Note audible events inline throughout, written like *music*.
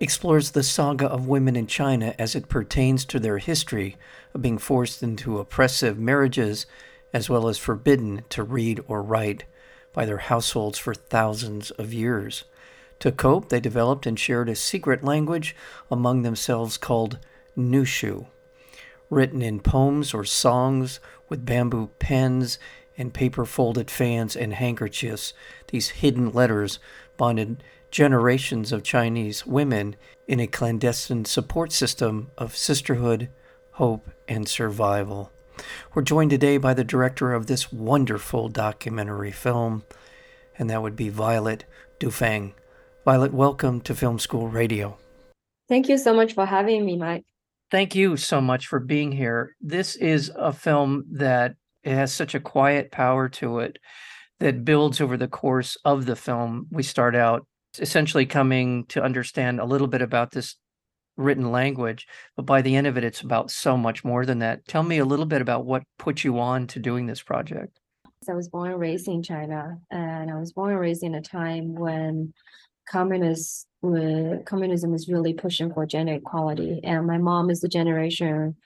explores the saga of women in China as it pertains to their history of being forced into oppressive marriages as well as forbidden to read or write by their households for thousands of years. To cope, they developed and shared a secret language among themselves called Nushu. Written in poems or songs with bamboo pens and paper folded fans and handkerchiefs, these hidden letters bonded generations of Chinese women in a clandestine support system of sisterhood, hope, and survival. We're joined today by the director of this wonderful documentary film, and that would be Violet Du Feng. Violet, welcome to Film School Radio. Thank you so much for having me, Mike. Thank you so much for being here. This is a film that has such a quiet power to it that builds over the course of the film. We start out essentially coming to understand a little bit about this written language, but by the end of it, it's about so much more than that. Tell me a little bit about what put you on to doing this project. I was born and raised in China, and I was born and raised in a time when communists were, communism was really pushing for gender equality. And my mom is the generation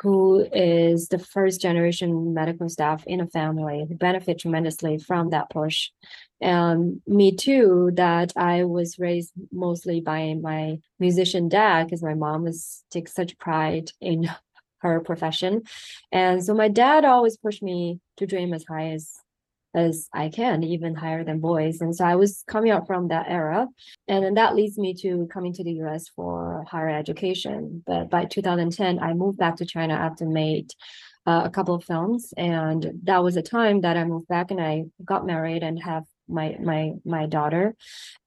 who is the first generation medical staff in a family who benefit tremendously from that push. And me too, that I was raised mostly by my musician dad because my mom was takes such pride in *laughs* her profession. And so my dad always pushed me to dream as high as as I can, even higher than boys. And so I was coming out from that era. And then that leads me to coming to the US for higher education. But by 2010, I moved back to China after made uh, a couple of films. And that was a time that I moved back and I got married and have my my my daughter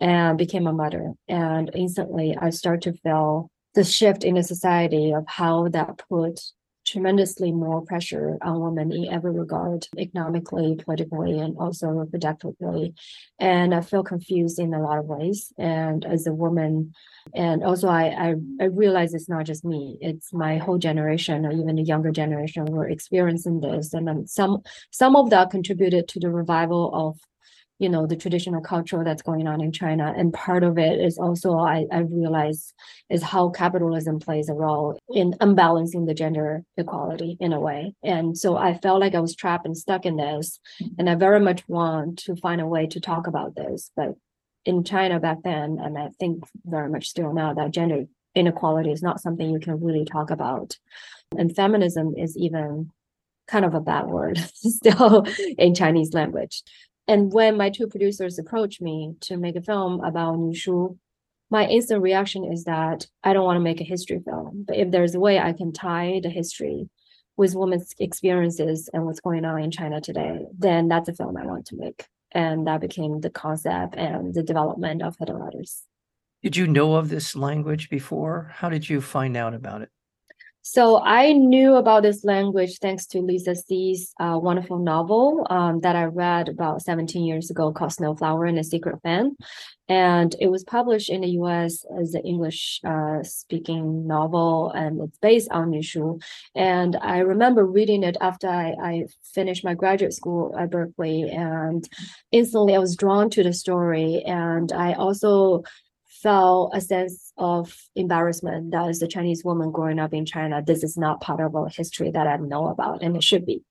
and became a mother. And instantly I start to feel the shift in the society of how that put tremendously more pressure on women in every regard, economically, politically, and also reproductively. And I feel confused in a lot of ways. And as a woman, and also I, I, I realize it's not just me; it's my whole generation, or even the younger generation, who are experiencing this. And then some some of that contributed to the revival of you know the traditional culture that's going on in China. And part of it is also I, I realize is how capitalism plays a role in unbalancing the gender equality in a way. And so I felt like I was trapped and stuck in this. And I very much want to find a way to talk about this. But in China back then, and I think very much still now, that gender inequality is not something you can really talk about. And feminism is even kind of a bad word *laughs* still in Chinese language. And when my two producers approached me to make a film about Nushu, my instant reaction is that I don't want to make a history film. But if there's a way I can tie the history with women's experiences and what's going on in China today, then that's a film I want to make. And that became the concept and the development of Hidden Letters. Did you know of this language before? How did you find out about it? So I knew about this language thanks to Lisa See's uh, wonderful novel um, that I read about 17 years ago called Snowflower and a Secret Fan. And it was published in the US as an English uh, speaking novel, and it's based on Nushu. And I remember reading it after I, I finished my graduate school at Berkeley, and instantly I was drawn to the story. And I also felt a sense of embarrassment that as a Chinese woman growing up in China, this is not part of our history that I know about, and it should be.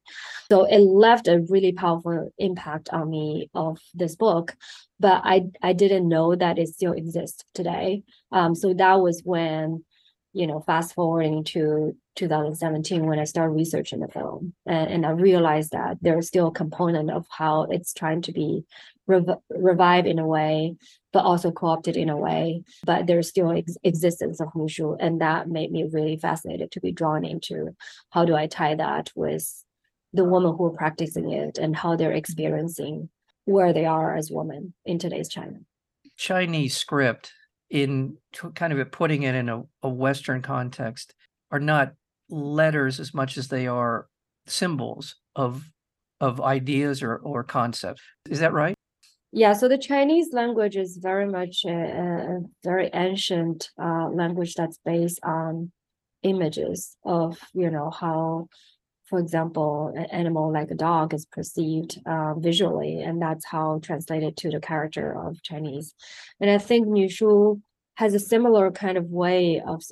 So it left a really powerful impact on me of this book, but I I didn't know that it still exists today. Um, so that was when, you know, fast forwarding to 2017 when I started researching the film, and, and I realized that there's still a component of how it's trying to be rev- revived in a way but also co-opted in a way. But there's still ex- existence of Nushu, and that made me really fascinated to be drawn into how do I tie that with the women who are practicing it and how they're experiencing where they are as women in today's China. Chinese script, in kind of putting it in a, a Western context, are not letters as much as they are symbols of of ideas or or concepts. Is that right? Yeah, so the Chinese language is very much a, a very ancient uh, language that's based on images of you know how for example an animal like a dog is perceived uh, visually and that's how translated to the character of chinese and i think nushu has a similar kind of way of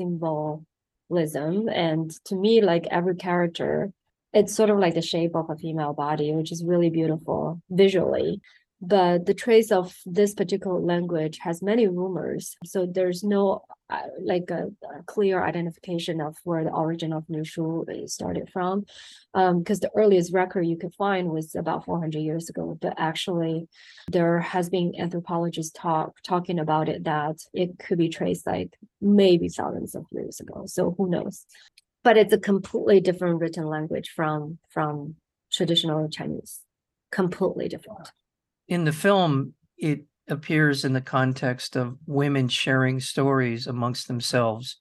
and to me like every character it's sort of like the shape of a female body which is really beautiful visually but the trace of this particular language has many rumors. So there's no uh, like a, a, clear identification of where the origin of Nushu started from. Because um, the earliest record you could find was about 400 years ago. But actually there has been anthropologists talk talking about it that it could be traced like maybe thousands of years ago. So who knows? But it's a completely different written language from from traditional chinese. Completely different in the film, it appears in the context of women sharing stories amongst themselves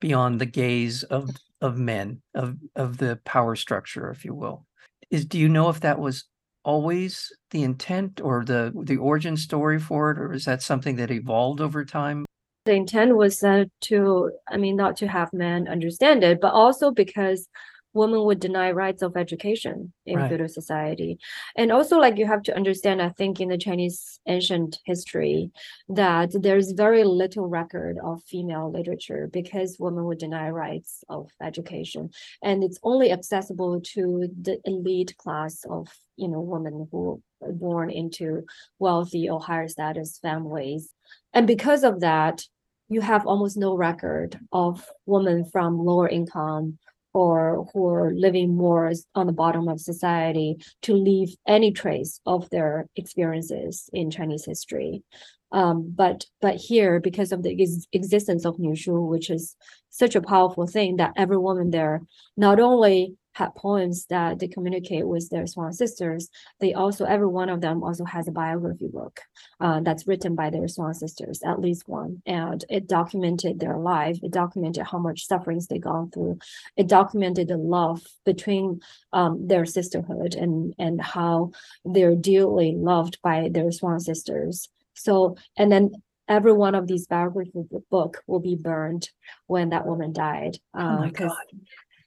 beyond the gaze of of men of of the power structure if you will. Is do you know if that was always the intent or the the origin story for it or is that something that evolved over time? The intent was uh, to i mean not to have men understand it but also because women would deny rights of education in right. feudal society. And also like you have to understand i think in the chinese ancient history that there's very little record of female literature because women would deny rights of education. And it's only accessible to the elite class of you know women who are born into wealthy or higher status families. And because of that you have almost no record of women from lower income or who are living more on the bottom of society to leave any trace of their experiences in Chinese history. Um, but but here, because of the ex- existence of Nushu, which is such a powerful thing, that every woman there not only had poems that they communicate with their sworn sisters. They also, every one of them also has a biography book uh, that's written by their sworn sisters, at least one. And it documented their life. It documented how much sufferings they gone through. It documented the love between um, their sisterhood and, and how they're dearly loved by their sworn sisters. So, and then every one of these biography book will be burned when that woman died. Um, oh my God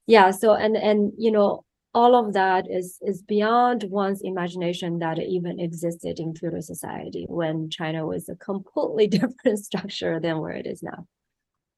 yeah so and and you know all of that is is beyond one's imagination that it even existed in feudal society when china was a completely *laughs* different structure than where it is now.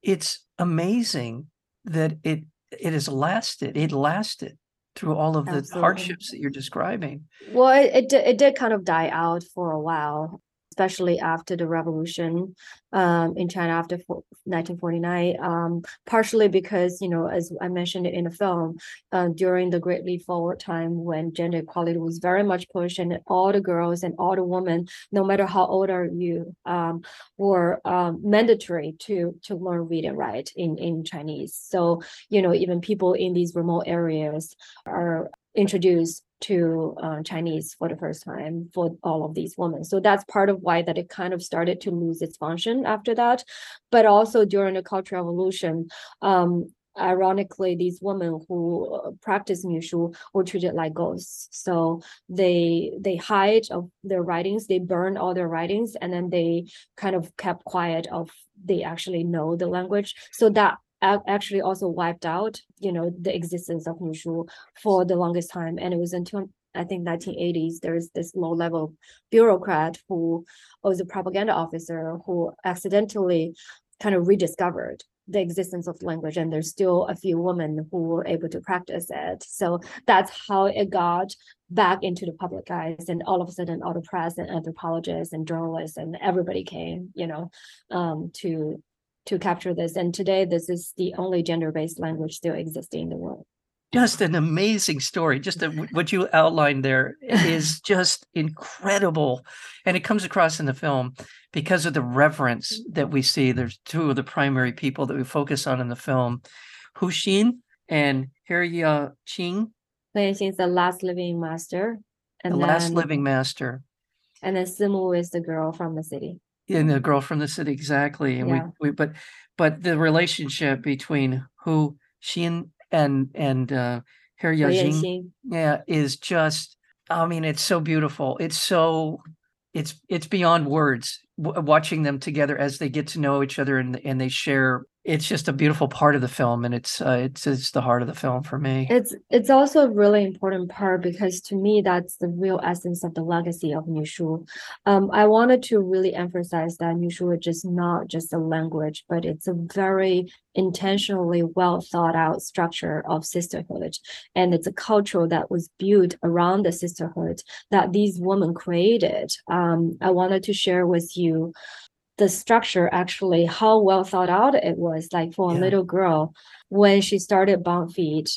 It's amazing that it it has lasted it lasted through all of the Absolutely. hardships that you're describing. Well it, it, it did kind of die out for a while especially after the revolution um, in China after 1949, um, partially because, you know, as I mentioned in the film, uh, during the Great Leap Forward time when gender equality was very much pushed and all the girls and all the women, no matter how old are you, um, were um, mandatory to to learn read and write in, in Chinese. So, you know, even people in these remote areas are introduced to uh, Chinese for the first time for all of these women. So that's part of why that it kind of started to lose its function after that. But also during the Cultural Revolution, um, ironically, these women who uh, practice Nushu were treated like ghosts. So they they hide of their writings, they burn all their writings, and then they kind of kept quiet of they actually know the language. So that actually also wiped out, you know, the existence of Nushu for the longest time. And it was until I think 1980s, there's this low-level bureaucrat who was a propaganda officer who accidentally kind of rediscovered the existence of language. And there's still a few women who were able to practice it. So that's how it got back into the public eyes. And all of a sudden all the press and anthropologists and journalists and everybody came you know um, to to capture this. And today, this is the only gender based language still existing in the world. Just an amazing story. Just a, what you outlined there is *laughs* just incredible. And it comes across in the film because of the reverence that we see. There's two of the primary people that we focus on in the film Hu Xin and Herya uh, Qing. is the last living master. And the then, last living master. And then Simu is the girl from the city in the girl from the city exactly and yeah. we, we but but the relationship between Hu Xin and and uh Her Hu Yajing, yeah, is just. I mean, it's so beautiful. It's so. It's it's beyond words. W- watching them together as they get to know each other and and they share. It's just a beautiful part of the film, and it's uh, it's it's the heart of the film for me. It's it's also a really important part because to me that's the real essence of the legacy of Nushu. Um, I wanted to really emphasize that Nushu is just not just a language, but it's a very intentionally well thought out structure of sisterhood, and it's a culture that was built around the sisterhood that these women created. Um, I wanted to share with you the structure actually how well thought out it was like for a Yeah. little girl when she started bond feed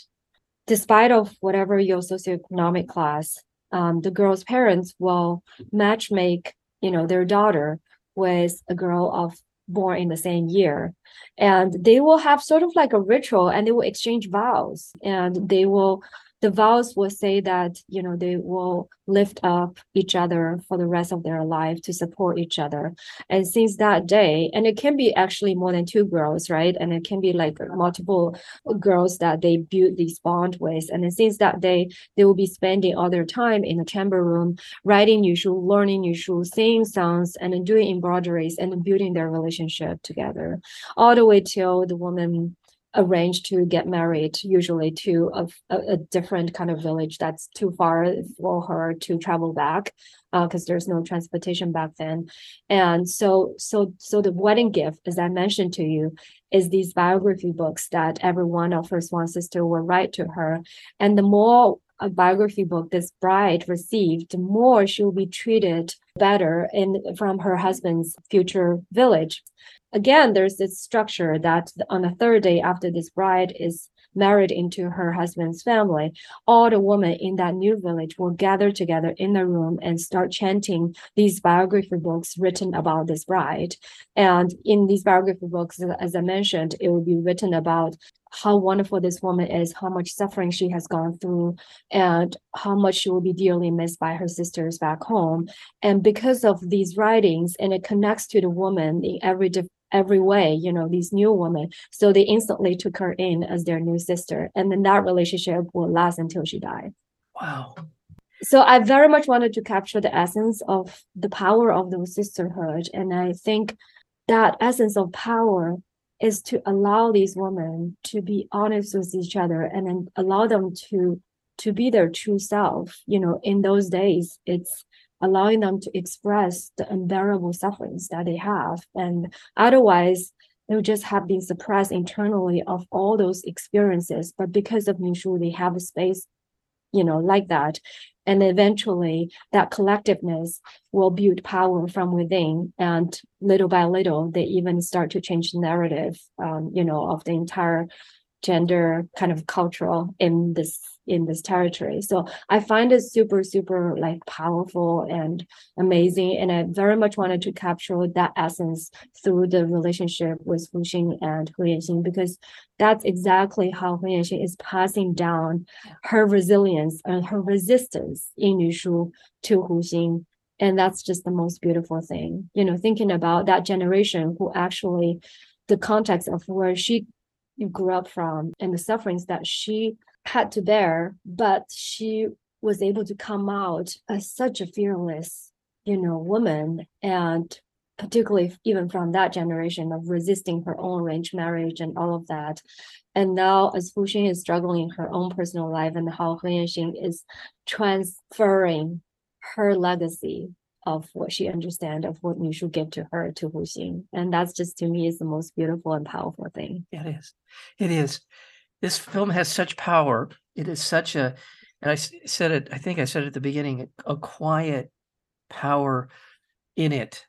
despite of whatever your socioeconomic class um, the girl's parents will match make you know their daughter with a girl of born in the same year and they will have sort of like a ritual and they will exchange vows and they will the vows will say that you know they will lift up each other for the rest of their life to support each other. And since that day and it can be actually more than two girls right? And it can be like multiple girls that they build these bond with. And since that day they will be spending all their time in the chamber room writing Nushu learning Nushu singing songs and doing embroideries and building their relationship together. All the way till the woman arrange to get married usually to a, a, different kind of village that's too far for her to travel back uh, because there's no transportation back then. And so so so the wedding gift as i mentioned to you is these biography books that every one of her sworn sister will write to her. And the more a biography book this bride received the more she will be treated better in from her husband's future village again, there's this structure that on the third day after this bride is married into her husband's family, all the women in that new village will gather together in the room and start chanting these biography books written about this bride. And in these biography books, as I mentioned, it will be written about how wonderful this woman is, how much suffering she has gone through, and how much she will be dearly missed by her sisters back home. And because of these writings, and it connects to the woman in every different every way, you know, these new women. So they instantly took her in as their new sister. And then that relationship will last until she died. Wow. So I very much wanted to capture the essence of the power of the sisterhood. And I think that essence of power is to allow these women to be honest with each other and then allow them to to be their true self. You know, in those days, it's allowing them to express the unbearable sufferings that they have. And otherwise, they would just have been suppressed internally of all those experiences. But because of Nushu, they have a space, you know, like that. And eventually that collectiveness will build power from within. And little by little, they even start to change the narrative, um, you know, of the entire gender kind of cultural in this in this territory. So i find it super super like powerful and amazing and i very much wanted to capture that essence through the relationship with hu xin and he yanxin because that's exactly how he yanxin is passing down her resilience and her resistance in nushu to hu xin and that's just the most beautiful thing you know thinking about that generation who actually the context of where she grew up from and the sufferings that she had to bear, but she was able to come out as such a fearless, you know, woman and particularly even from that generation of resisting her own arranged marriage and all of that. And now as Hu Xin is struggling in her own personal life and how He Yanxin is transferring her legacy of what she understands of what you should give to her to Hu Xin. And that's just to me is the most beautiful and powerful thing. It is. It is. This film has such power. It is such a, and I said it, I think I said at the beginning, a quiet power in it.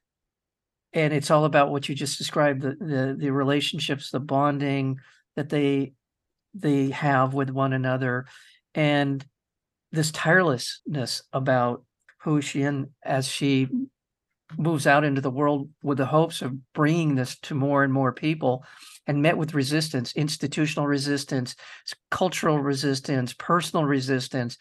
And it's all about what you just described, the the, the relationships, the bonding that they they have with one another, and this tirelessness about Hu Xin as she moves out into the world with the hopes of bringing this to more and more people and met with resistance, institutional resistance, cultural resistance, personal resistance.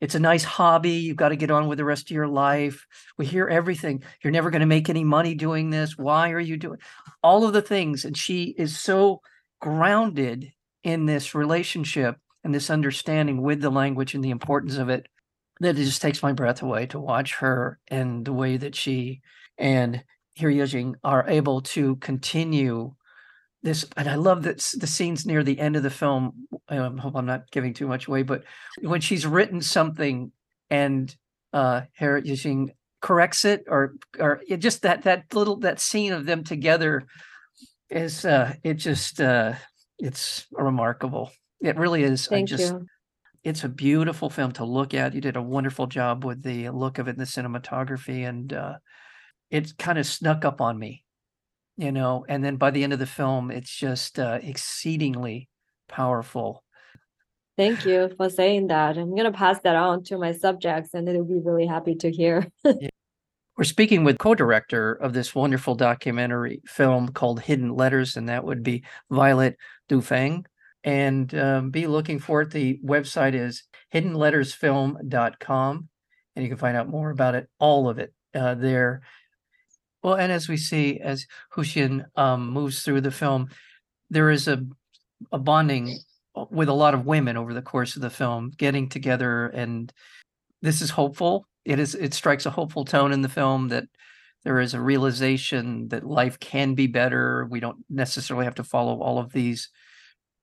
It's a nice hobby. You've got to get on with the rest of your life. We hear everything. You're never going to make any money doing this. Why are you doing all of the things? And she is so grounded in this relationship and this understanding with the language and the importance of it that it just takes my breath away to watch her and the way that she and Hiryujin are able to continue this and i love that the scenes near the end of the film i hope i'm not giving too much away but when she's written something and uh corrects it or or it just that that little that scene of them together is uh it just uh it's remarkable it really is Thank I just you. It's a beautiful film to look at you did a wonderful job with the look of it and the cinematography and uh it kind of snuck up on me you know and then by the end of the film it's just uh exceedingly powerful Thank you for saying that. I'm gonna pass that on to my subjects and they'll be really happy to hear. We're speaking with co-director of this wonderful documentary film called Hidden Letters, and that would be Violet Du Feng. And um, be looking for it. The website is hiddenlettersfilm.com, and you can find out more about it, all of it uh, there. Well, and as we see, as Hu Xin um, moves through the film, there is a a bonding with a lot of women over the course of the film, getting together, and this is hopeful. It is it strikes a hopeful tone in the film that there is a realization that life can be better. We don't necessarily have to follow all of these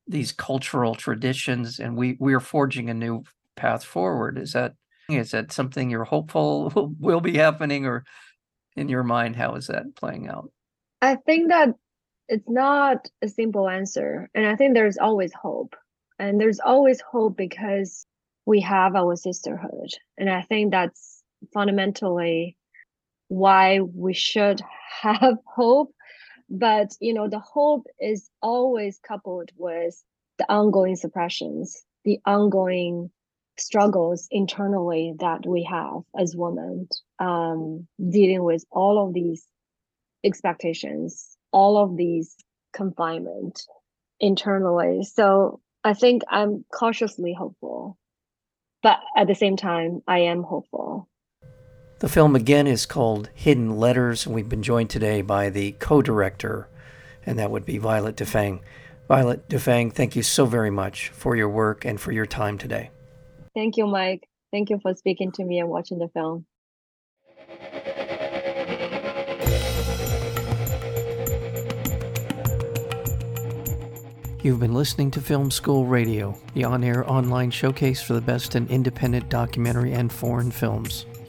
these cultural traditions, and we we are forging a new path forward. Is that is that something you're hopeful will, *laughs* will be happening, or in your mind, how is that playing out? I think that it's not a simple answer. And I think there's always hope. And there's always hope because we have our sisterhood. And I think that's fundamentally why we should *laughs* have hope. But, you know, the hope is always coupled with the ongoing suppressions, the ongoing struggles internally that we have as women, um, dealing with all of these expectations, all of these confinement internally. So I think I'm cautiously hopeful, but at the same time, I am hopeful. The film again is called Hidden Letters, and we've been joined today by the co director, and that would be Violet Du Feng. Violet Du Feng, thank you so very much for your work and for your time today. Thank you, Mike. Thank you for speaking to me and watching the film. You've been listening to Film School Radio, the on air online showcase for the best in independent documentary and foreign films.